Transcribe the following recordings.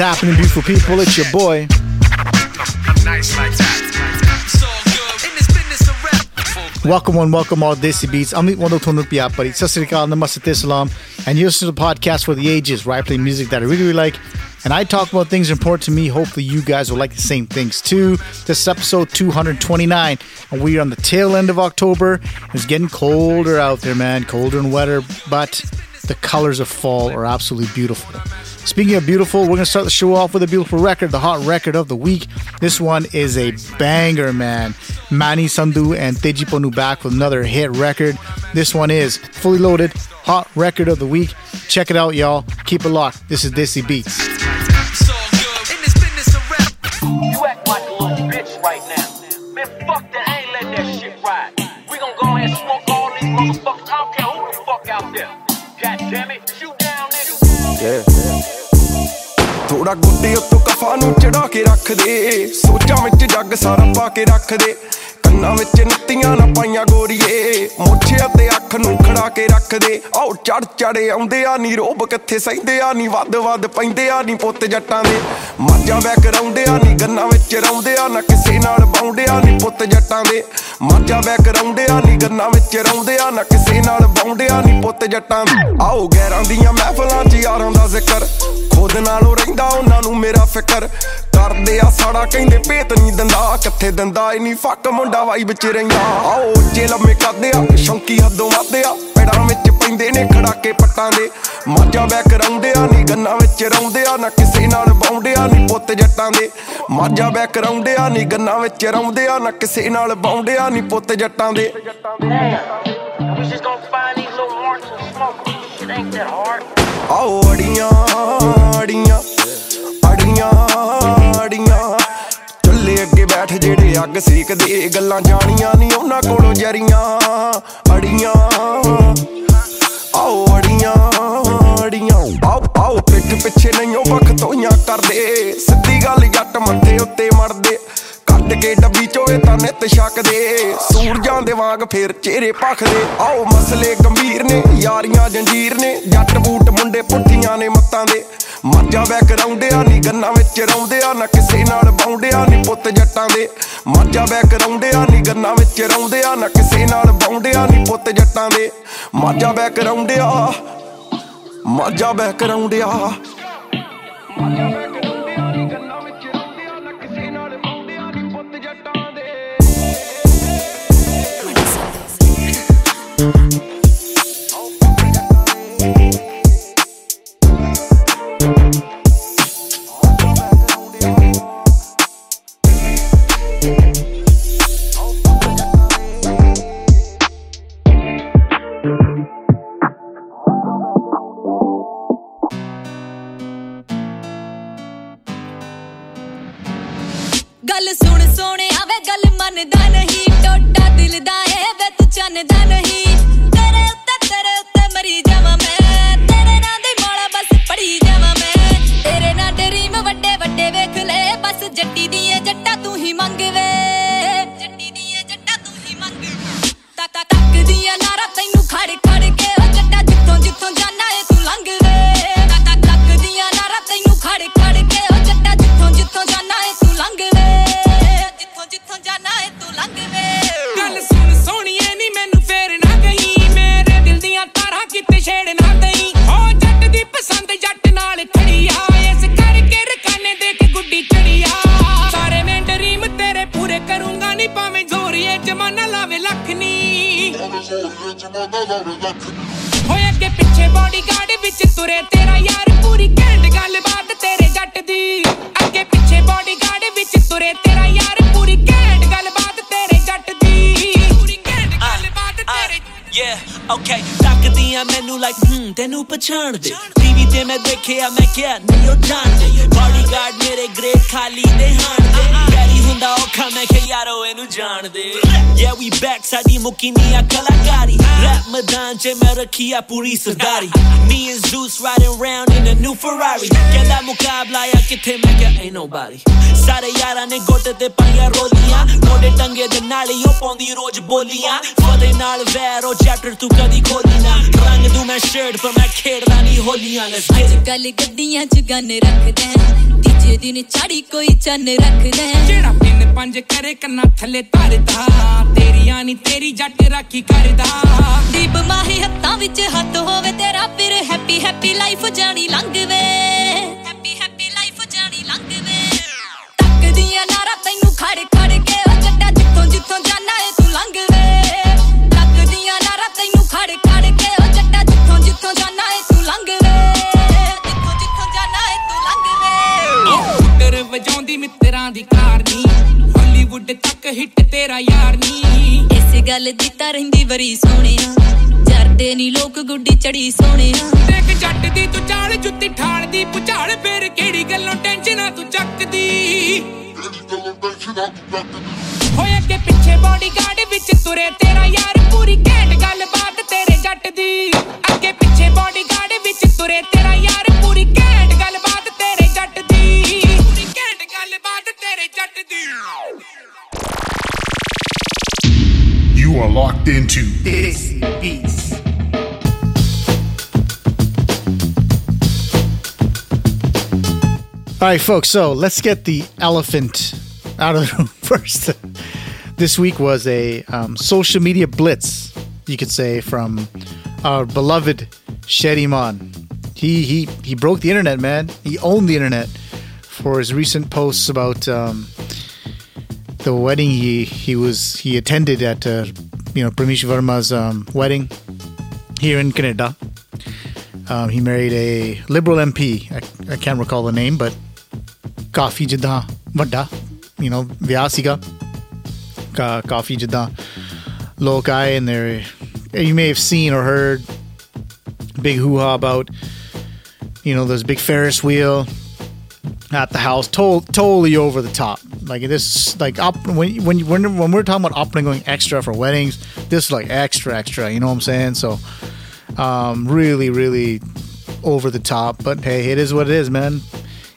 Happening, beautiful people? It's your boy. Welcome one, welcome all Desi Beats. I'm Wando Tonupia, but it's Sasrikal Namaste Islam, and you listen to the podcast for the ages where I play music that I really, really like, and I talk about things important to me. Hopefully, you guys will like the same things too. This is episode 229, and we are on the tail end of October. It's getting colder out there, man, colder and wetter, but the colors of fall are absolutely beautiful. Speaking of beautiful, we're going to start the show off with a beautiful record, the hot record of the week. This one is a banger, man. Manny Sandhu and Tegi Pannu back with another hit record. This one is fully loaded, hot record of the week. Check it out, y'all. Keep it locked. This is Desi Beats. You act like a little bitch right now. Man, fuck that, I ain't letting that shit ride. We gon' go ahead and smoke all these motherfuckers. I don't care who the fuck out there. God damn it, shoot down, nigga. Yeah. ਥੋੜਾ ਗੁੱਡੇ ਉੱਤੋਂ ਕਫਾ ਨੂੰ ਚੜਾ ਕੇ ਰੱਖ ਦੇ। ਸੋਚਾਂ ਵਿੱਚ ਜੱਗ ਸਾਰਾ ਪਾ ਕੇ ਰੱਖ ਦੇ। ਕੰਨਾਂ ਵਿੱਚ ਨੱਤੀਆਂ ਨਾ ਪਾਈਆਂ ਗੋਰੀਏ। ਮੋਛਿਆਂ ਤੇ ਅੱਖ ਨੂੰ ਖੜਾ ਕੇ ਰੱਖ ਦੇ ਆਓ ਚੜ ਚੜੇ ਆਉਂਦੇ ਆ ਨੀ, ਰੋਬ ਕਿੱਥੇ ਸੈਂਦੇ ਆ ਨੀ, ਵੱਧ ਵੱਧ ਪੈਂਦੇ ਆ ਨੀ ਪੁੱਤ ਜੱਟਾਂ ਦੇ। ਮਾਝਾਂ ਬੈ ਕਰਾਉਂਦੇ ਆ ਨੀ, ਗੰਨਾਂ ਵਿੱਚ ਰੌਂਦੇ ਆ ਨਾ ਕਿਸੇ ਨਾਲ ਬਾਉਂਦੇ ਆ ਨੀ ਪੁੱਤ ਜੱਟਾਂ ਦੇ। ਮਾਝਾਂ ਬੈ ਕਰਾਉਂਦੇ ਆ ਨੀ, ਗੰਨਾਂ ਵਿੱਚ ਰੌਂਦੇ ਆ ਨਾ ਕਿਸੇ ਨਾਲ ਬਾਉਂਦੇ ਆ ਨੀ ਪੁੱਤ ਜੱਟਾਂ ਦੇ। ਆਓ ਗੈਰਾਂ ਦੀਆਂ ਮਹਿਫਲਾਂ 'ਚ ਯਾਰਾਂ ਦਾ ਜ਼ਿਕਰ। ਖੁਦ ਨਾਲੋਂ ਰਹਿੰਦਾ ਉਹਨਾਂ ਨੂੰ ਮੇਰਾ ਫਿਕਰ। ਕਰਦੇ ਆ ਸਾੜਾ, ਕਹਿੰਦੇ ਭੇਤ ਨਹੀਂ ਦਿੰਦਾ। ਕਿੱਥੇ ਦਿੰਦਾ ਇਨੀ ਫੱਕ ਮੁੰਡਾ ਵਾਈ ਵਿੱਚ ਰਹਿੰਦਾ ਆਓ ਉੱਚੇ ਲੰਮੇ ਕਰਦੇ ਆ, ਸ਼ੌਂਕੀ ਹੱਦੋਂ ਵੱਧਦੇ ਆ ਪੈੜਾਂ ਵਿੱਚ ਪੈਂਦੇ ਨੇ ਖੜਾਕੇ ਪੱਟਾਂ ਦੇ ਮਾਝਾ ਬੈ ਕਰਾਉਂਦੇ ਆ, ਨੀ ਗੰਨਾਂ ਵਿੱਚ ਰੌਂਦੇ ਆ, ਨਾ ਕਿਸੇ ਨਾਲ ਬਾਉਂਦੇ ਆ, ਨੀ ਪੁੱਤ ਜੱਟਾਂ ਦੇ ਮਾਝਾ ਬੈ ਕਰਾਉਂਦੇ ਆ, ਨੀ ਗੰਨਾਂ ਵਿੱਚ ਰੌਂਦੇ ਆ, ਨਾ ਕਿਸੇ ਨਾਲ ਬਾਉਂਦੇ ਆ, ਨੀ ਪੁੱਤ ਜੱਟਾਂ ਦੇ We just gon' find these little marks and smoke them. Shit ain't that hard. ਆਓ ਅੜੀਆਂ ਅੜੀਆਂ ਅੜੀਆਂ ਅੜੀਆਂ ਚੱਲੇ ਅੱਗੇ ਬੈਠ ਜਿਹੜੇ ਅੱਗ ਸੇਕਦੇ ਗੱਲਾਂ ਜਾਣੀਆਂ ਨਹੀਂ ਉਹਨਾਂ ਕੋਲੋਂ ਜਰੀਆਂ। ਅੜੀਆਂ। ਆਓ ਅੜੀਆਂ ਅੜੀਆਂ। ਆਓ ਆਓ, ਪਿੱਠ ਪਿੱਛੇ ਨਹੀਂਓ ਬਖਤੋਈਆਂ ਕਰਦੇ। ਸਿੱਧੀ ਗੱਲ ਜੱਟ ਮੱਥੇ ਉੱਤੇ ਮਰਦੇ ਕੱਢ ਕੇ ਡੱਬੀ ਚੋਏ ਤਾਂ ਨਿਤ ਛਕਦੇ। ਸੂਰਜਾਂ ਦੇ ਵਾਂਗ ਫੇਰ ਚਿਹਰੇ ਭਖਦੇ। ਆਓ ਮਸਲੇ ਗੰਭੀਰ ਨੇ, ਯਾਰੀਆਂ ਜੰਜੀਰ ਨੇ, ਜੱਟ ਬੂਟ ਮੁੰਡੇ ਪੁੱਠੀਆਂ ਨੇ ਮੱਤਾਂ ਦੇ। ਮਾਝਾ ਬੈ ਕਰਾਉਂਦੇ ਆ ਨੀ, ਗੰਨਾਂ ਵਿੱਚ ਰੌਂਦੇ ਆ ਨਾ ਕਿਸੇ ਨਾਲ ਬਾਉਂਦੇ ਆ ਨੀ ਪੁੱਤ ਜੱਟਾਂ ਦੇ। ਮਾਝਾ ਬੈ ਕਰਾਉਂਦੇ ਆ ਨੀ, ਗੰਨਾਂ ਵਿੱਚ ਰੌਂਦੇ ਆ ਨਾ ਕਿਸੇ ਨਾਲ ਬਾਉਂਦੇ ਆ ਨੀ ਪੁੱਤ ਜੱਟਾਂ ਦੇ। ਮਾਝਾ ਬੈ ਕਰਾਉਂਦੇ ਆ ਮਾਝਾ ਬੈ ਕਰਾਉਂਦੇ ਆ ਮਾਝਾ ਬੈ ਕਲਾਕਾਰੀ ਰੈਪ ਮੈਦਾਨ 'ਚ ਮੈਂ ਰੱਖੀ ਆ ਪੂਰੀ ਸਰਦਾਰੀ me and Zeus riding around in a new Ferrari. ਕਹਿੰਦਾ ਮੁਕਾਬਲਾ ਆ ਕਿੱਥੇ ਮੈਂ ਕਿਹਾ ain't nobody. ਸਾਰੇ ਯਾਰਾਂ ਨੇ ਗੁੱਟ ਤੇ ਪਾਈਆਂ ਰੋਲੀਆਂ ਮੋਢੇ ਟੰਗੇ ਦੇ ਨਾਲ ਹੀ ਉਹ ਪਾਉਂਦੀ ਰੋਜ਼ ਬੋਲੀਆਂ ਫਦੇ ਨਾਲ ਵੈਰ ਉਹ ਚੈਪਟਰ ਤੂੰ ਕਦੀ ਖੋਲੀ ਨਾ ਰੰਗ ਦੂ ਮੈਂ ਸ਼ਰਟ ਪਰ ਮੈਂ ਖੇਡਦਾ ਨਹੀਂ ਹੋਲੀਆਂ let's get ਅੱਜ it ਕੱਲ ਗੱਡੀਆਂ ਚ ਗਨ ਰੱਖਦੇ ਤੀਜੇ ਦਿਨ ਚਾੜੀ ਕੋਈ ਚੰਨ ਰੱਖਦੇ ਜਿਹੜਾ ਪਿੰਨ ਪੰਜ ਕਰੇ ਕੰਨਾਂ ਥੱਲੇ ਧਰਦਾ ਤੇਰੀਆਂ ਨਹੀਂ ਤੇਰੀ ਜੱਟ ਰਾਖੀ ਕਰਦਾ। ਦੀਪ ਮਾਹੀ ਹੱਥਾਂ ਵਿੱਚ ਹੱਥ ਹੋਵੇ ਤੇਰਾ ਫਿਰ ਹੈਪੀ ਹੈਪੀ ਲਾਈਫ ਜਾਣੀ ਲੰਘਵੇ। ਹੈਪੀ ਹੈਪੀ ਲਾਈਫ ਜਾਣੀ ਲੰਘਵੇ। ਤੱਕਦੀਆਂ ਨਾਰਾ ਤੈਨੂੰ ਖੜ ਖੜ ਕੇ ਉਹ ਜੱਟਾ ਜਿੱਥੋਂ ਜਿੱਥੋਂ ਜਾਣਾ ਏ ਤੂੰ ਲੰਘਵੇ। ਤੱਕਦੀਆਂ ਨਾਰਾ ਤੈਨੂੰ ਖੜ ਖੜ ਕੇ ਉਹ ਜੱਟਾ ਜਿੱਥੋਂ ਜਿੱਥੋਂ ਜਾਣਾ ਏ ਵਜਾਉਂਦੀ ਮਿੱਤਰਾਂ ਦੀ ਕਾਰ ਨੀ ਹਾਲੀਵੁੱਡ ਤੱਕ ਹਿੱਟ ਤੇਰਾ ਯਾਰ ਨੀ। ਇਸ ਗੱਲ ਦੀ ਤਾਂ ਰਹਿੰਦੀ ਵਰੀ ਸੋਹਣਿਆ। ਜਰਦੇ ਨਹੀਂ ਲੋਕ ਗੁੱਡੀ ਚੜੀ ਸੋਹਣਿਆ। ਦੇਖ ਜੱਟ ਦੀ ਤੂੰ ਚਾਲ ਜੁੱਤੀ ਠਾਲ ਦੀ ਪੁਚਾਲ ਫੇਰ ਕਿਹੜੀ ਗੱਲੋਂ ਟੈਨਸ਼ਨਾਂ ਤੂੰ ਚੱਕਦੀ? ਹੋਏ ਅੱਗੇ ਪਿੱਛੇ ਬਾਡੀਗਾਰਡ ਵਿੱਚ ਤੁਰੇ ਤੇਰਾ ਯਾਰ ਪੂਰੀ ਘੈਂਟ ਗੱਲਬਾਤ ਤੇਰੇ ਜੱਟ ਦੀ। ਅੱਗੇ ਪਿੱਛੇ ਬਾਡੀਗਾਰਡ ਵਿੱਚ ਤੁਰੇ ਤੇਰਾ ਯਾਰ ਪੂਰੀ ਘੈਂਟ ਗੱਲਬਾਤ ਤੇਰੇ ਜੱਟ ਦੀ। ਗੱਲਬਾਤ ਤੇਰੇ ਜੱਟ ਦੀ You are locked into Desi Beats. All right, folks. So let's get the elephant out of the room first. this week was a um, social media blitz, you could say, from our beloved Shediman. He he he broke the internet, man. He owned the internet for his recent posts about um, the wedding he he was he attended at uh, you know Parmish Verma's um, wedding here in Canada. Um, he married a liberal MP. I, I, can't recall the name, but Kafi Jidda Vadda, you know, Vyasiga, Kafi Jidda Lokai, and there eh, you may have seen or heard big hoo ha about you know this big Ferris wheel at the house to- totally over the top. Like this like up when when you, when, when we're talking about operating going extra for weddings this is like extra extra you know what i'm saying? So um really really over the top but hey it is what it is man.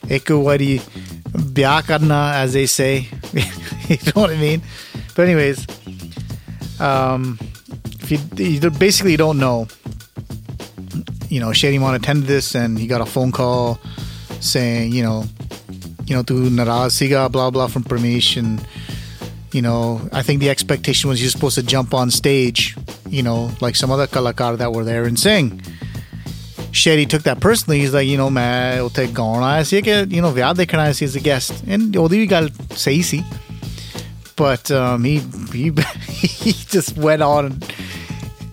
Ek wadi bya karna as they say. You know what i mean? But anyways um if you, you basically don't know. You know Shady Mon attended this and he got a phone call saying you know you know, to Naraj Siga, blah, blah, from Parmish. And, you know, I think the expectation was you're supposed to jump on stage, you know, like some other kalakar that were there and sing. Shetty took that personally. He's like, you know, man, it will take सी कि you know ਵਿਆਹ ਦੇਖਣ ਆਇਆ ਸੀ as a guest. And although we got say see, but um, he, he he just went on.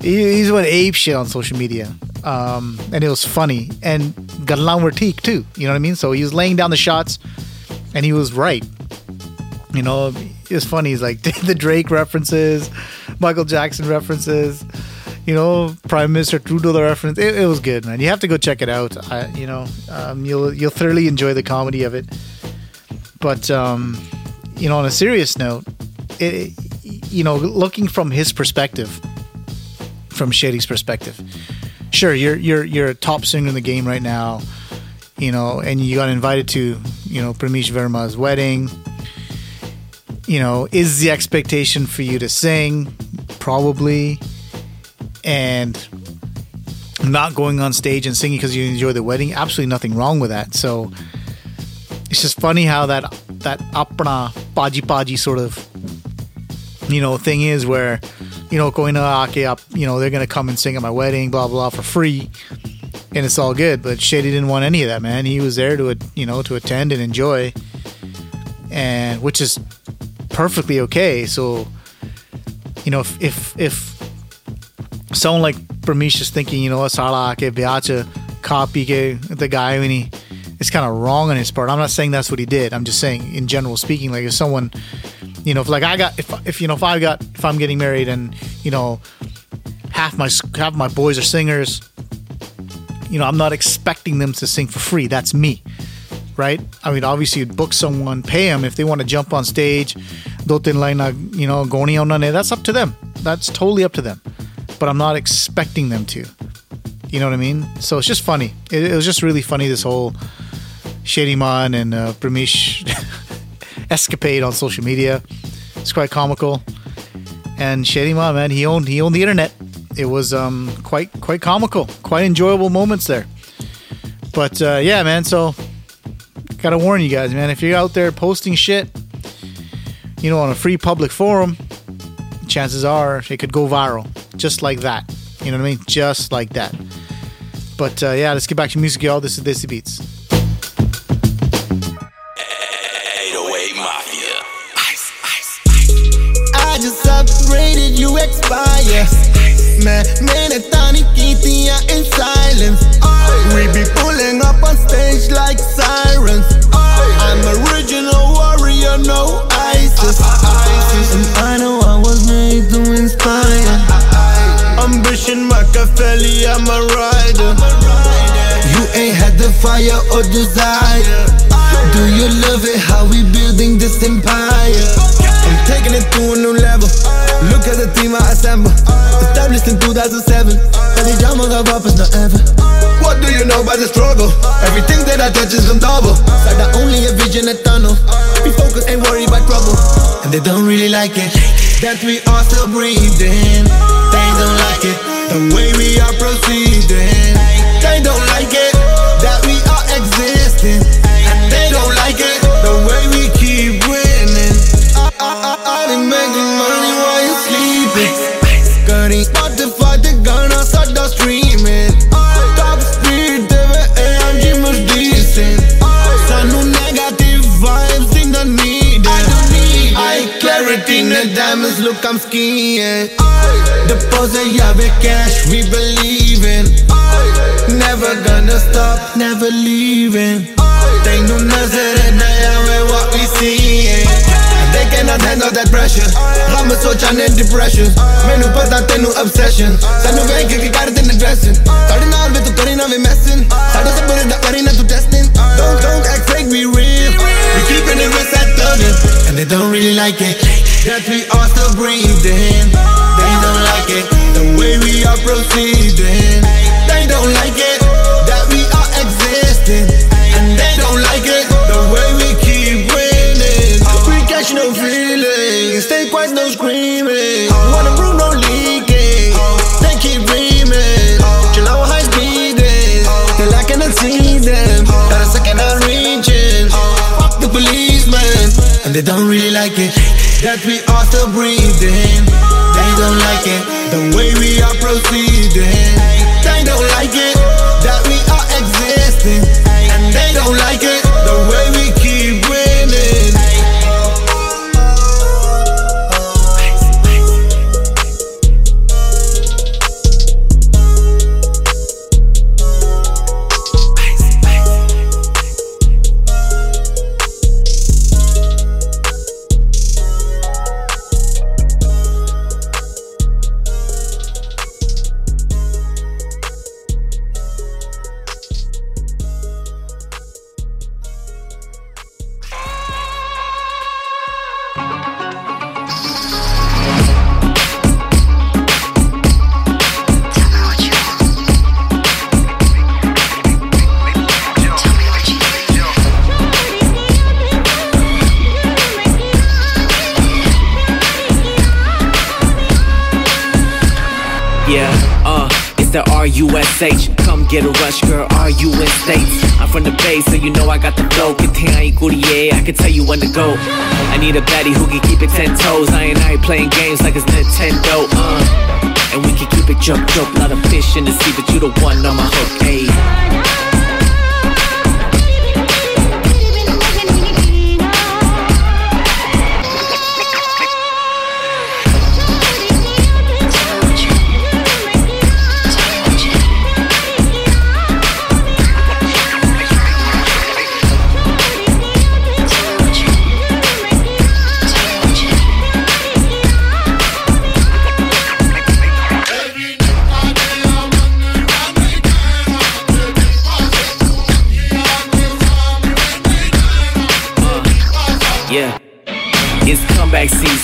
He, he's went ape shit on social media. Um, and it was funny. And ਗੱਲਾਂ were teak too. You know what I mean? So he was laying down the shots and he was right. You know, it's funny. He's like the Drake references, Michael Jackson references, you know, Prime Minister Trudeau the reference. It, it was good, man. You have to go check it out. I, you know, um, you'll you'll thoroughly enjoy the comedy of it. But um, you know, on a serious note, it, you know, looking from his perspective, from Shady's perspective, sure, you're you're you're a top singer in the game right now, you know, and you got invited to, you know, Parmish Verma's wedding. You know, is the expectation for you to sing? Probably. And not going on stage and singing because you enjoy the wedding, absolutely nothing wrong with that. So it's just funny how that that apna paji paji sort of you know thing is where you know going to Ake up, you know they're gonna come and sing at my wedding, blah blah for free, and it's all good. But Shady didn't want any of that, man. He was there to you know to attend and enjoy, and which is perfectly okay. So you know if if, if someone like Parmish is thinking, you know, Sala Ake Biacha copy the guy when he it's kind of wrong on his part. I'm not saying that's what he did. I'm just saying in general speaking, like if someone you know, if like I got if if you know if I got if I'm getting married and you know half my half my boys are singers, You know, I'm not expecting them to sing for free. That's me, right? I mean, obviously, you'd book someone, pay them if they want to jump on stage. Dotin line, you know, goni That's up to them. That's totally up to them. But I'm not expecting them to. You know what I mean? So it's just funny. It, it was just really funny. This whole Shady Man and uh, escapade on social media. It's quite comical. And Shady Man, man, he owned he owned the internet. It was um, quite quite comical, quite enjoyable moments there. But uh, yeah, man. So gotta warn you guys, man. If you're out there posting shit, you know, on a free public forum, chances are it could go viral, just like that. You know what I mean? Just like that. But uh, yeah, let's get back to music, y'all. This is Desi Beats. ਮੈਂ ਮਿਹਨਤਾਂ ਨਹੀਂ ਕੀਤੀਆਂ in silence. We be pulling up on stage like sirens. I'm original warrior, no ah, ah, ah. ISIS. And I know I was made to inspire. Ambition Machiavelli, I'm a rider. You ain't had the fire or desire. Do you love it, how we building this empire? I'm taking it to a new level. Look at the team I assemble. Established in 2007. But the drama got purpose not ever. What do you know about the struggle? Everything that I touch is gonna double. Like that only a vision, a tunnel. We focus, ain't worried about trouble. And they don't really like it. That we are still breathing. They don't like it. The way we are proceeding. Look, I'm skiing. Deposit, yeah, with cash, we believe in. Never gonna stop, never leaving. They know nothing, serena, I am what we seeing. They cannot handle that pressure. I'm so on in depression. Menu that tenu obsession. Sanu vein ki kar din addressing. Sadi naal ve tu karina ve messin. Sadi sabur da karina tu testing. Don't don't act like we real. We keeping it real, set thugging. And they don't really like it. That we are still breathing. They don't like it. The way we are proceeding. They don't like it. That we are existing. And they don't really like it. That we are still breathing. They don't like it. The way we are proceeding. They don't like it. That we are existing. And they don't like it. Yeah, uh, it's the R-U-S-H Come get a rush, girl, are you in states? I'm from the Bay, so you know I got the flow Kithe aayi kudiye, I can tell you when to go. I need a baddie who can keep it ten toes. I ain't playing games like it's Nintendo, uh. And we can keep it joke, joke. Lot of fish in the sea, but you the one on my hook, ayy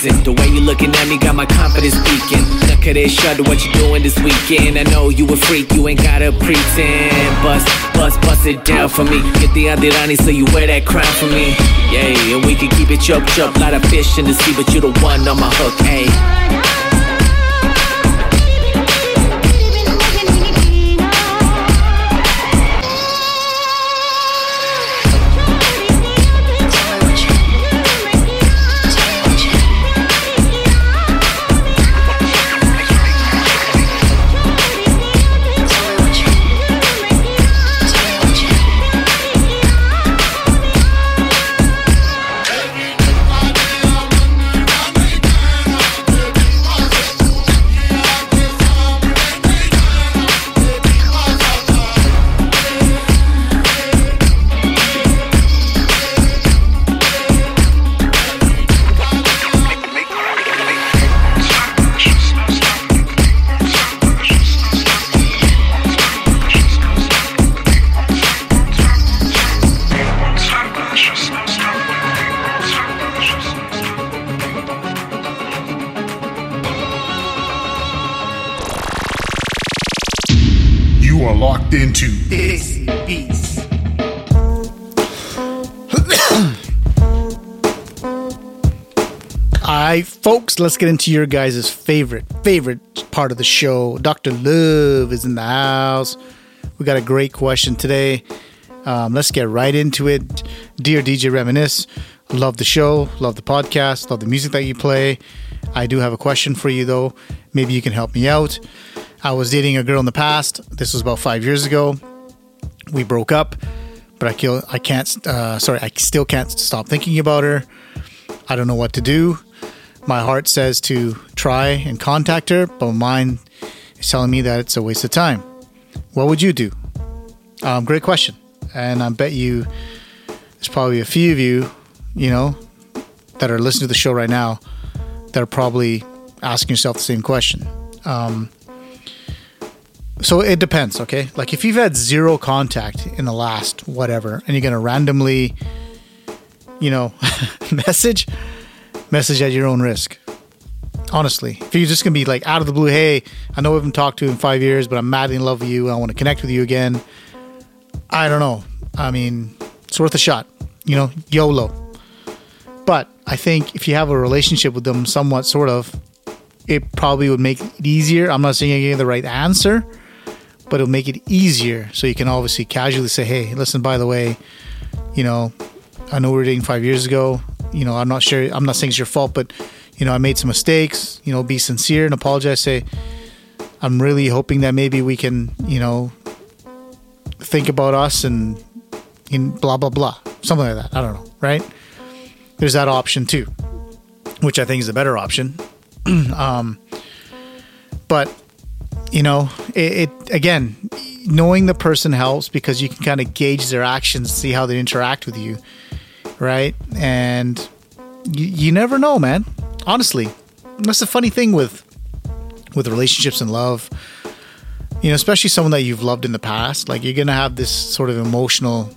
The way you looking at me got my confidence peaking. Look at this shudder, what you doing this weekend? I know you a freak, you ain't gotta pretend. Bust, bust, bust it down for me. Get the Adirani so you wear that crown for me. Yeah, and we can keep it chop chop. Lot of fish in the sea, but you the one on my hook, ayy. Folks, let's get into your guys' favorite, favorite part of the show. Dr. Love is in the house. We got a great question today. Um, let's get right into it. Dear DJ Reminisce, love the show, love the podcast, love the music that you play. I do have a question for you, though. Maybe you can help me out. I was dating a girl in the past. This was about five years ago. We broke up, but I, kill, I can't, uh, sorry, I still can't stop thinking about her. I don't know what to do. My heart says to try and contact her, but mine is telling me that it's a waste of time. What would you do? Um, great question. And I bet you there's probably a few of you, you know, that are listening to the show right now that are probably asking yourself the same question. Um, so it depends, okay? Like if you've had zero contact in the last whatever, and you're gonna randomly, you know, message, message at your own risk. Honestly, if you're just gonna be like out of the blue, hey, I know we haven't talked to you in five years, but I'm madly in love with you. I want to connect with you again. I don't know. I mean, it's worth a shot. You know, YOLO. But I think if you have a relationship with them, somewhat, sort of, it probably would make it easier. I'm not saying you're getting the right answer, but it'll make it easier. So you can obviously casually say, hey, listen, by the way, you know, I know we were dating five years ago. You know, I'm not sure, I'm not saying it's your fault, but, you know, I made some mistakes. You know, be sincere and apologize. Say, I'm really hoping that maybe we can, you know, think about us and blah, blah, blah. Something like that. I don't know, right? There's that option too, which I think is the better option. um, but you know, it, it again, knowing the person helps because you can kind of gauge their actions, see how they interact with you, right? And you, you never know, man. Honestly, that's the funny thing with with relationships and love. You know, especially someone that you've loved in the past, like you're gonna have this sort of emotional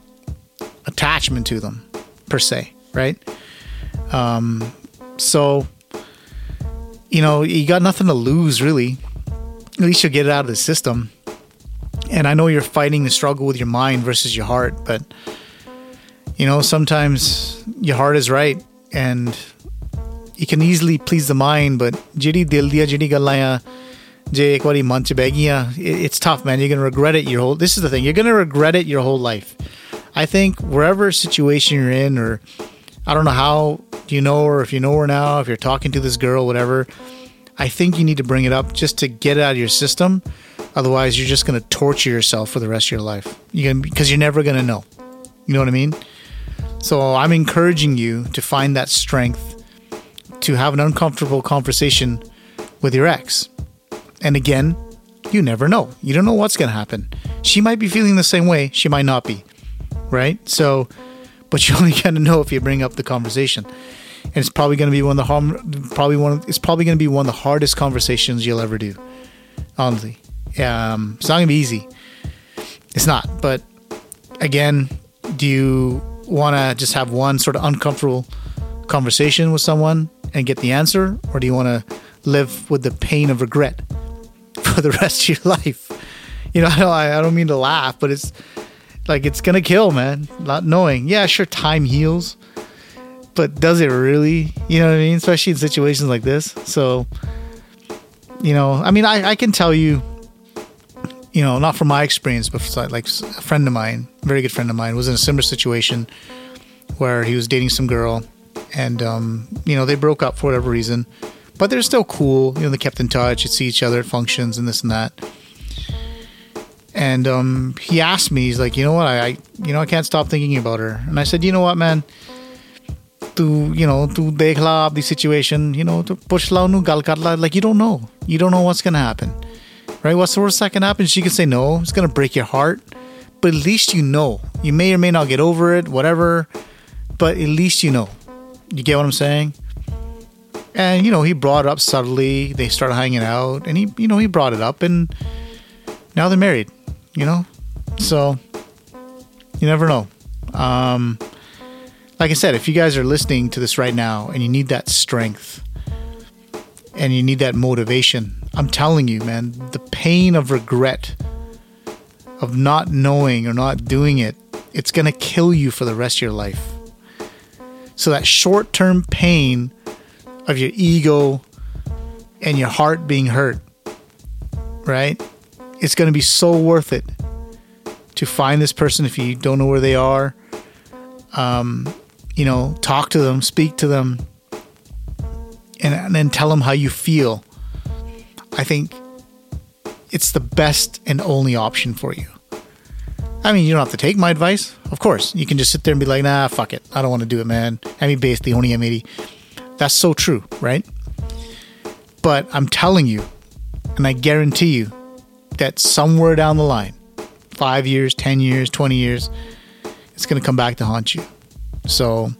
attachment to them, per se, right? Um, so you know, you got nothing to lose, really. At least you'll get it out of the system. And I know you're fighting the struggle with your mind versus your heart, but you know, sometimes your heart is right and you can easily please the mind, but jiri dil diya jiri galaya je ek. It's tough, man. You're gonna regret it your whole. This is the thing. You're gonna regret it your whole life. I think wherever situation you're in, or I don't know how you know, or if you know her now, if you're talking to this girl, whatever. I think you need to bring it up just to get it out of your system. Otherwise, you're just going to torture yourself for the rest of your life. You because you're never going to know. You know what I mean? So i'm encouraging you to find that strength to have an uncomfortable conversation with your ex and again, you never know. You don't know what's going to happen. She might be feeling the same way. She might not be. Right? So, but you only got to know if you bring up the conversation. And it's probably going to be one of the harm, probably one. Of, it's probably going to be one of the hardest conversations you'll ever do. Honestly, um, it's not going to be easy. It's not. But again, do you want to just have one sort of uncomfortable conversation with someone and get the answer, or do you want to live with the pain of regret for the rest of your life? You know, I don't, I don't mean to laugh, but it's like it's gonna kill, man. Not knowing. Yeah, sure, time heals, but does it really? You know what I mean? Especially in situations like this. So, you know, I mean, I, I can tell you, you know, not from my experience, but like a friend of mine, a very good friend of mine, was in a similar situation where he was dating some girl, and um, you know, they broke up for whatever reason, but they're still cool. You know, they kept in touch, you'd see each other at functions and this and that. And um, he asked me, he's like, you know what, I, I, you know, I can't stop thinking about her. And I said, you know what, man, to you know, to dekh the situation, you know, to push la nu gal. Like you don't know, you don't know what's gonna happen, right? What's the worst that can happen? She can say no. It's gonna break your heart, but at least you know. You may or may not get over it, whatever, but at least you know. You get what I'm saying? And you know, he brought it up subtly. They started hanging out, and he, you know, he brought it up, and now they're married. You know, so you never know. Um, like I said, if you guys are listening to this right now and you need that strength and you need that motivation, I'm telling you, man, the pain of regret of not knowing or not doing it, it's going to kill you for the rest of your life. So that short-term pain of your ego and your heart being hurt, right? It's going to be so worth it to find this person if you don't know where they are. Um, you know, talk to them, speak to them, and, then tell them how you feel. I think it's the best and only option for you. I mean, you don't have to take my advice. Of course, you can just sit there and be like, nah, fuck it. I don't want to do it, man. I mean, basically, only M80. That's so true, right? But I'm telling you, and I guarantee you, that somewhere down the line, five years, 10 years, 20 years, it's going to come back to haunt you. So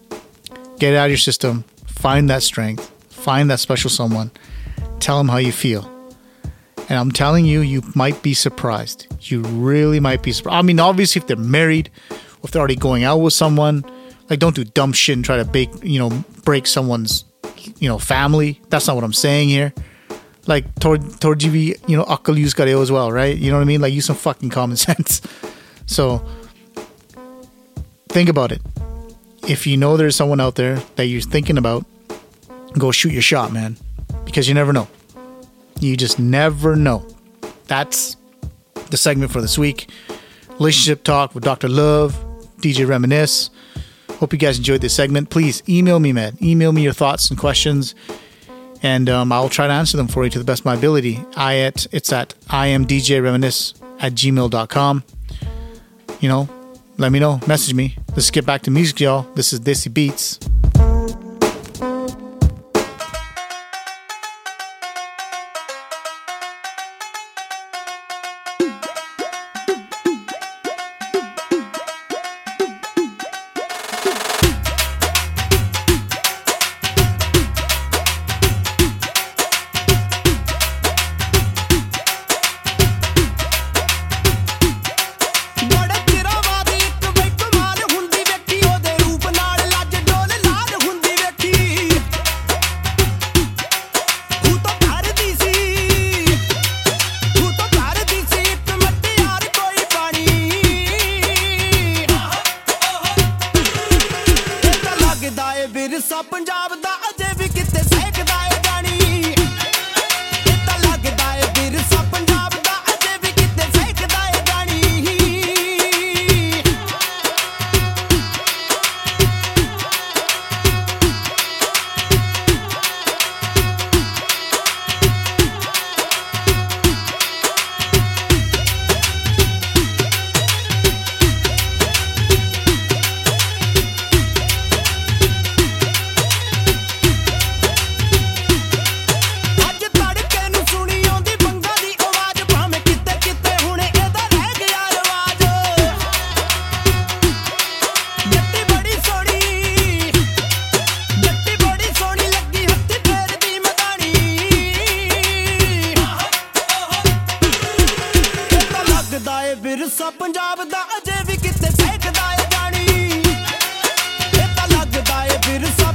get it out of your system, find that strength, find that special someone, tell them how you feel. And I'm telling you, you might be surprised. You really might be surprised. I mean, obviously, if they're married, if they're already going out with someone, like don't do dumb shit and try to bake, you know, break someone's, you know, family. That's not what I'm saying here. Like, toward you know, akal use kare as well, right? You know what I mean? Like, use some fucking common sense. So, think about it. If you know there's someone out there that you're thinking about, go shoot your shot, man, because you never know. You just never know. That's the segment for this week. Relationship talk with Dr. Love, DJ Reminisce. Hope you guys enjoyed this segment. Please email me, man. Email me your thoughts and questions, and um, I'll try to answer them for you to the best of my ability. I at it's at I am DJ Reminisce at gmail.com. You know, let me know. Message me. Let's get back to music, y'all. This is Desi Beats. ਏ ਵਿਰਸਾ ਪੰਜਾਬ ਦਾ ਅਜੇ ਵੀ ਕਿਤੇ ਫੇਕਦਾ ਏ ਜਾਣੀ। ਇਹ ਤਾਂ ਲੱਗਦਾ ਏ ਵਿਰਸਾ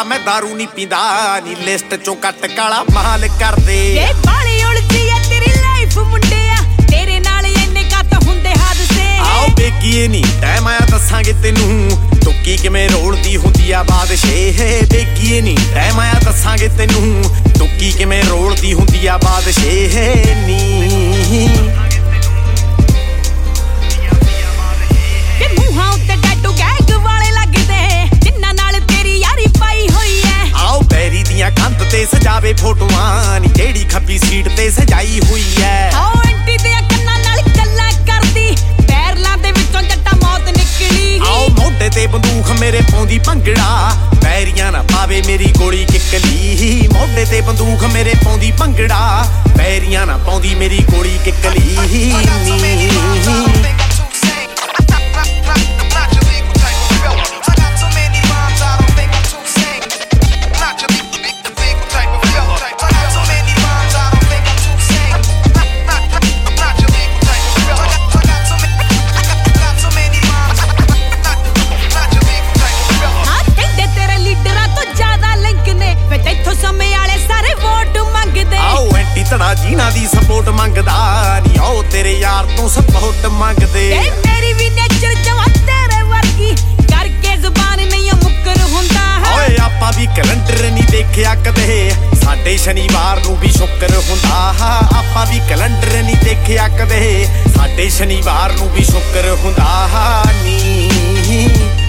ਕਾਲਾ ਮੈਂ दारू ਨਹੀਂ ਪੀਂਦਾ ਨੀ ਲਿਸਟ ਚੋਂ ਕੱਟ ਕਾਲਾ ਮਾਲ ਕਰਦੇ। ਏ ਬਾਲੀ ਉਲਝੀ ਐ ਤੇਰੀ ਲਾਈਫ ਮੁੰਡਿਆ ਤੇਰੇ ਨਾਲ ਇੰਨੇ ਕੱਤ ਹੁੰਦੇ ਹਾਦਸੇ। ਆਓ ਬੇਕੀਏ ਨਹੀਂ ਟਾਈਮ ਆਇਆ ਦੱਸਾਂਗੇ ਤੈਨੂੰ। ਟੁੱਕੀ ਕਿਵੇਂ ਰੋਲਦੀ ਹੁੰਦੀ ਆ ਬਾਦਸ਼ੇ ਹੈ ਬੇਕੀਏ ਨਹੀਂ ਟਾਈਮ ਆਇਆ ਦੱਸਾਂਗੇ ਤੈਨੂੰ। ਟੁੱਕੀ ਕਿਵੇਂ ਰੋਲਦੀ ਹੁੰਦੀ ਆ ਬਾਦਸ਼ੇ ਹੈ ਨੀ। ਕਿ ਸੀਟ ਤੇ ਸਜਾਵੇ ਫੋਟੋਆਂ ਨੀ ਜਿਹੜੀ ਖੱਬੀ ਸੀਟ ਤੇ ਸਜਾਈ ਹੋਈ ਐ। ਹਾਓ ਆਂਟੀ ਦੇ ਕੰਨਾਂ ਨਾਲ ਗੱਲਾਂ ਕਰਦੀ ਪੈਰਲਾਂ ਦੇ ਵਿੱਚੋਂ ਜੱਟਾ ਮੌਤ ਨਿਕਲੀ। ਆਓ ਮੋਢੇ ਤੇ ਬੰਦੂਕ ਮੇਰੇ ਪਾਉਂਦੀ ਭੰਗੜਾ ਪੈਰੀਆਂ ਨਾ ਪਾਵੇ ਮੇਰੀ ਗੋਲੀ ਕਿੱਕਲੀ। ਮੋਢੇ ਤੇ ਬੰਦੂਕ ਮੇਰੇ ਪਾਉਂਦੀ ਭੰਗੜਾ ਪੈਰੀਆਂ ਨਾ ਪਾਉਂਦੀ ਮੇਰੀ ਗੋਲੀ ਕਿੱਕਲੀ। ਨੀ। ਸਾਡੇ ਸ਼ਨੀਵਾਰ ਨੂੰ ਵੀ ਸ਼ੁਕਰ ਹੁੰਦਾ। ਆਪਾਂ ਵੀ ਕੈਲੰਡਰ ਨਹੀਂ ਦੇਖਿਆ ਕਦੇ। ਸਾਡੇ ਸ਼ਨੀਵਾਰ ਨੂੰ ਵੀ ਸ਼ੁਕਰ ਹੁੰਦਾ। ਨੀ।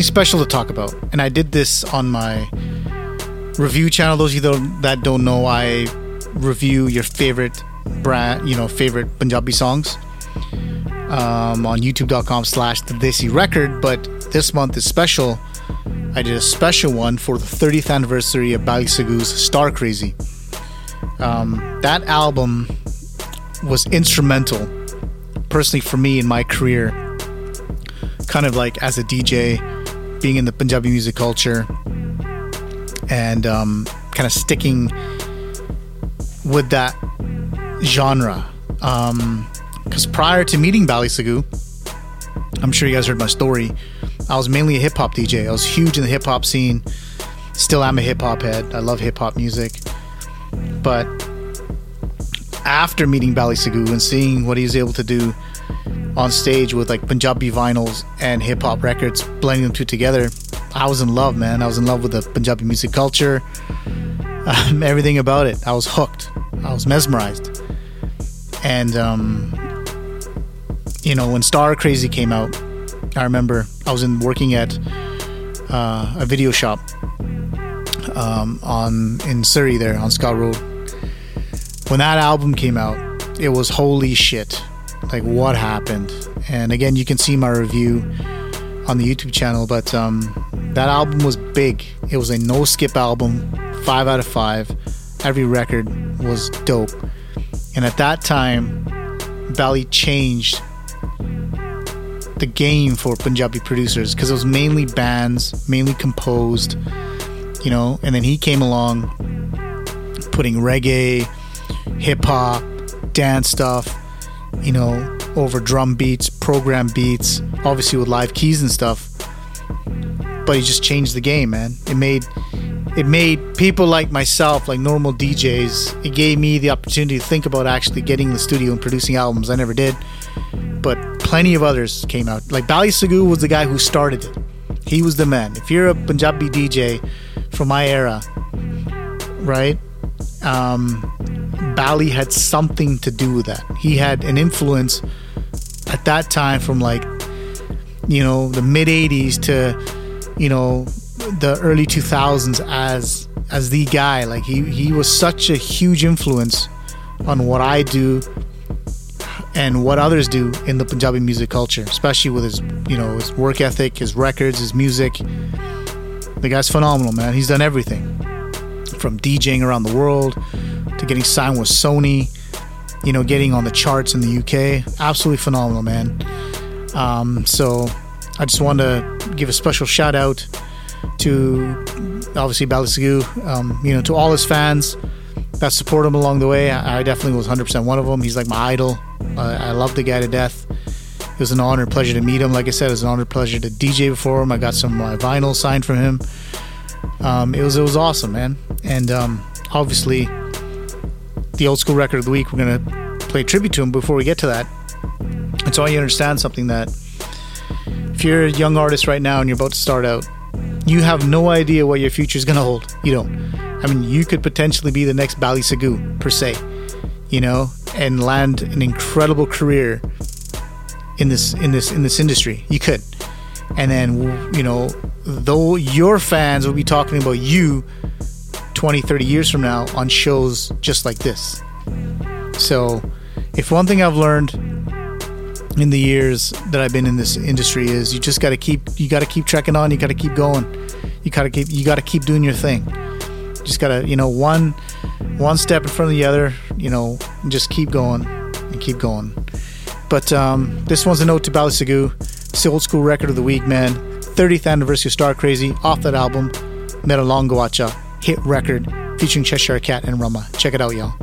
Something special to talk about, and I did this on my review channel. Those of you that don't know, I review your favorite brand, you know, favorite Punjabi songs um, on youtube.com slash the Desi record. But this month is special. I did a special one for the 30th anniversary of Bally Star Crazy. Um, that album was instrumental, personally, for me in my career. Kind of like as a DJ, being in the Punjabi music culture, and um, kind of sticking with that genre. Because prior to meeting Bally Sagoo, I'm sure you guys heard my story. I was mainly a hip hop DJ. I was huge in the hip hop scene. Still am a hip hop head. I love hip hop music. But after meeting Bally Sagoo and seeing what he was able to do on stage with like Punjabi vinyls and hip hop records, blending them two together, I was in love, man. I was in love with the Punjabi music culture, um, everything about it. I was hooked. I was mesmerized. And, um, you know, when Star Crazy came out, I remember I was in working at uh, a video shop um, on in Surrey there on Scott Road. When that album came out, it was holy shit. Like what happened? And again, you can see my review on the YouTube channel, but um, that album was big. It was a no skip album, five out of five. Every record was dope. And at that time, Bally changed the game for Punjabi producers because it was mainly bands, mainly composed, you know. And then he came along, putting reggae, hip hop, dance stuff, you know, over drum beats, program beats, obviously with live keys and stuff. But he just changed the game, man. It made it made people like myself, like normal DJs, it gave me the opportunity to think about actually getting in the studio and producing albums. I never did. But plenty of others came out. Like Bally Sagoo was the guy who started it. He was the man. If you're a Punjabi DJ from my era, right? Um, Bally had something to do with that. He had an influence at that time from like, you know, the mid 80s to, you know, the early 2000s as as the guy. Like he he was such a huge influence on what I do and what others do in the Punjabi music culture especially with his you know his work ethic his records his music. The guy's phenomenal man. He's done everything from DJing around the world to getting signed with Sony you know getting on the charts in the UK absolutely phenomenal man um, so I just want to give a special shout out to obviously Bally um, you know, to all his fans that support him along the way. I, I definitely was 100% one of them. He's like my idol. Uh, I love the guy to death. It was an honor, and pleasure to meet him. Like I said, it was an honor, and pleasure to DJ before him. I got some uh, vinyl signed from him. Um, it was it was awesome, man. And um, obviously, the old school record of the week. We're gonna play tribute to him before we get to that. And so you understand something that if you're a young artist right now and you're about to start out, you have no idea what your future is to hold. You don't. I mean, you could potentially be the next Bally Sagoo, per se, you know, and land an incredible career in this in this in this industry. You could, and then you know, though your fans will be talking about you 20, 30 years from now on shows just like this. So, if one thing I've learned in the years that I've been in this industry is you just got to keep you got to keep trekking on you got to keep going. You got to keep you got to keep doing your thing. Just got to you know one one step in front of the other you know just keep going and keep going. But um, this one's a note to Bally Sagoo. It's the old school record of the week man. 30th anniversary of Star Crazy off that album Mera Laung Gawacha hit record featuring Cheshire Cat and Rama check it out y'all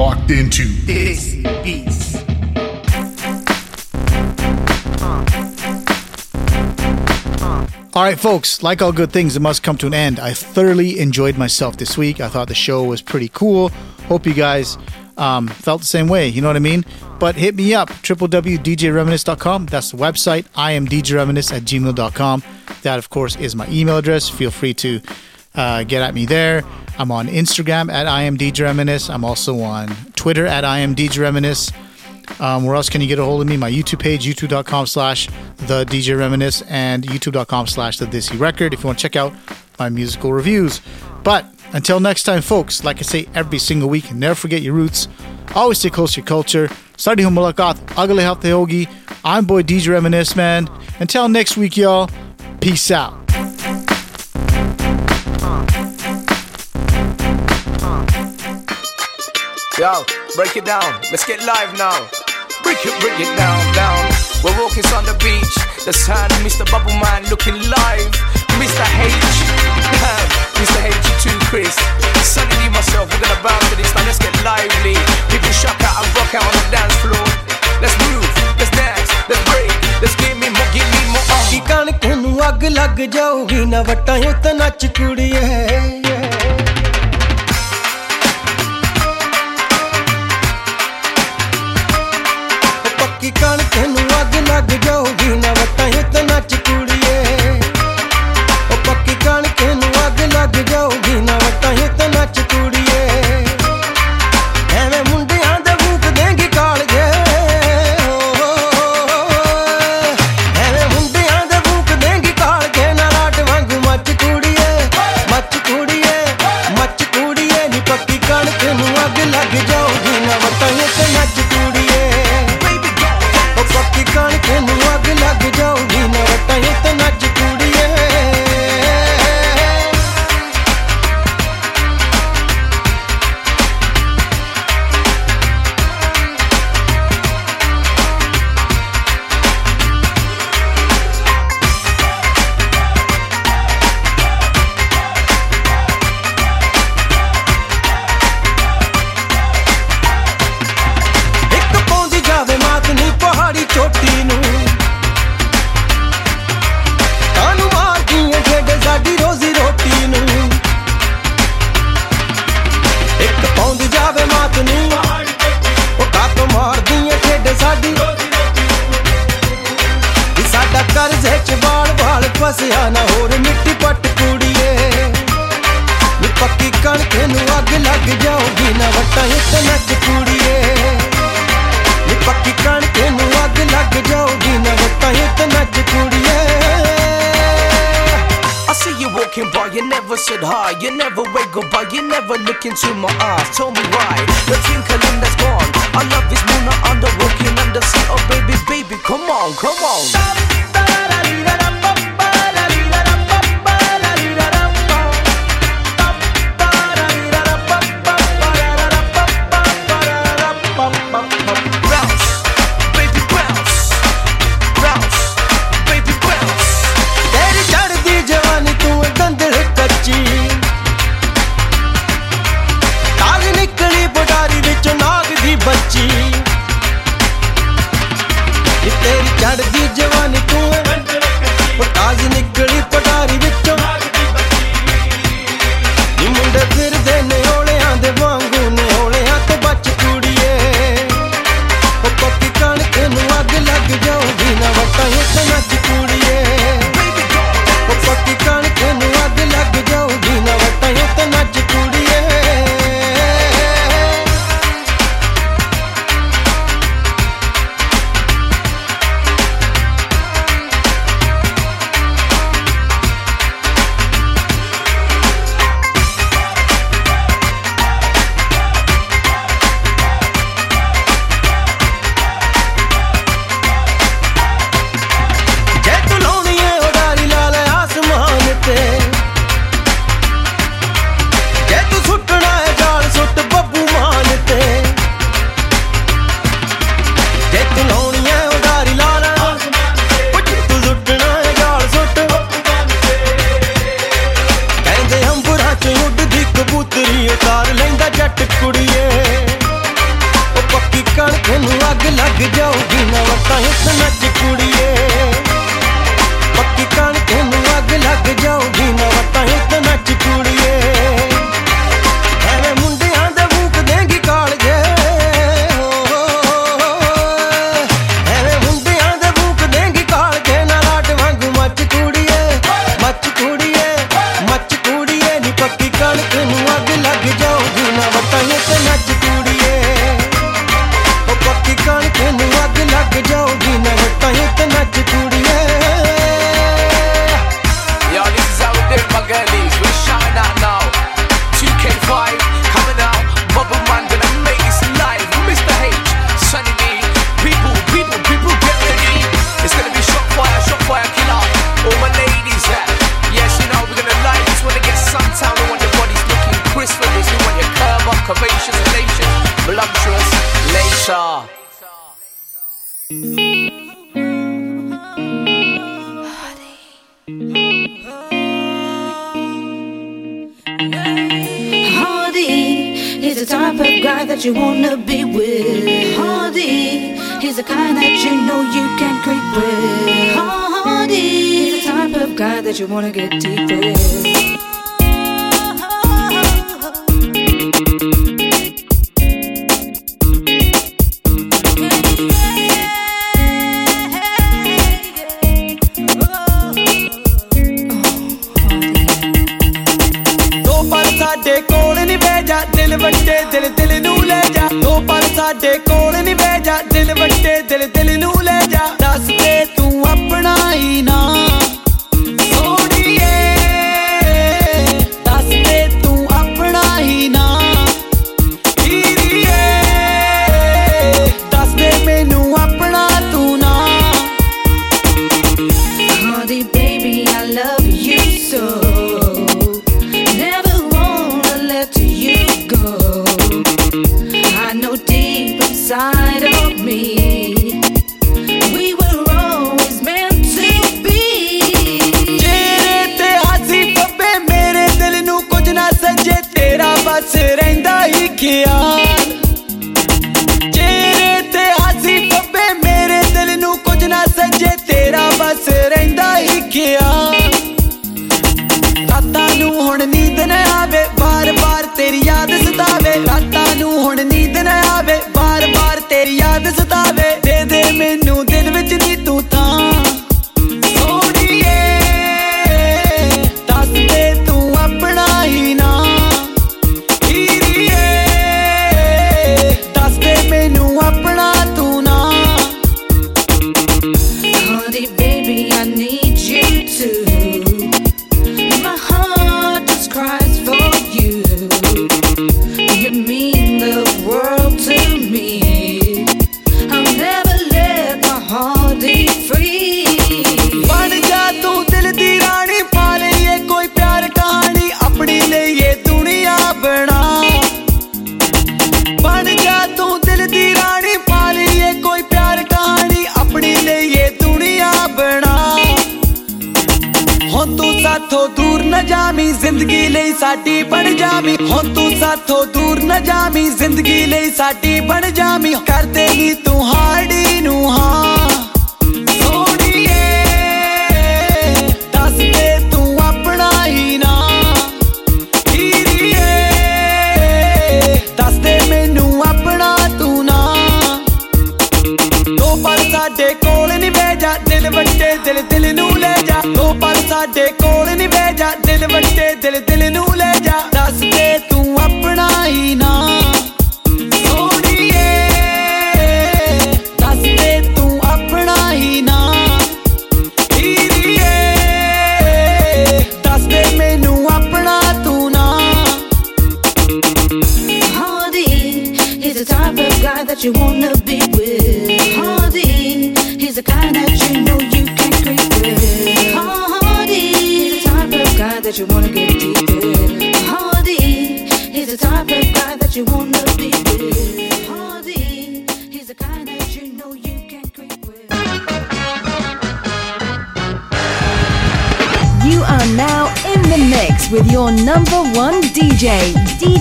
locked into This Beats. All right, folks, like all good things, it must come to an end. I thoroughly enjoyed myself this week. I thought the show was pretty cool. Hope you guys um, felt the same way. You know what I mean? But hit me up, www.djreminisce.com. That's the website. I am djreminisce at gmail.com. That, of course, is my email address. Feel free to uh, get at me there. I'm on Instagram at I am djreminisce. I'm also on Twitter at I am djreminisce. Um, where else can you get a hold of me? My YouTube page, youtube.com slash the DJ Reminisce and youtube.com slash the Desi Record if you want to check out my musical reviews. But until next time, folks, like I say every single week, never forget your roots. Always stay close to your culture. Study Humalakat, Agale Hogi. I'm boy DJ Reminisce, man. Until next week, y'all. Peace out. Yo, break it down. Let's get live now. Break it, break it down, down. We're walking on the beach. The sun, Mr. Bubble Man looking live. Mr. H, Mr. H2 Chris. Sunny D myself, we're gonna bounce to this now. Let's get lively. People shock out and rock out on the dance floor. Let's move, let's dance, let's break. Let's give me more, give me more. Uh. ਕੀ ਕਣਕ ਨੂੰ ਅੱਗ ਲੱਗ ਜਾਊਗੀ ਨਾ ਵਟਾਂ ਉੱਤੇ ਨੱਚ ਕੁੜੀਏ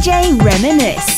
Reminisce.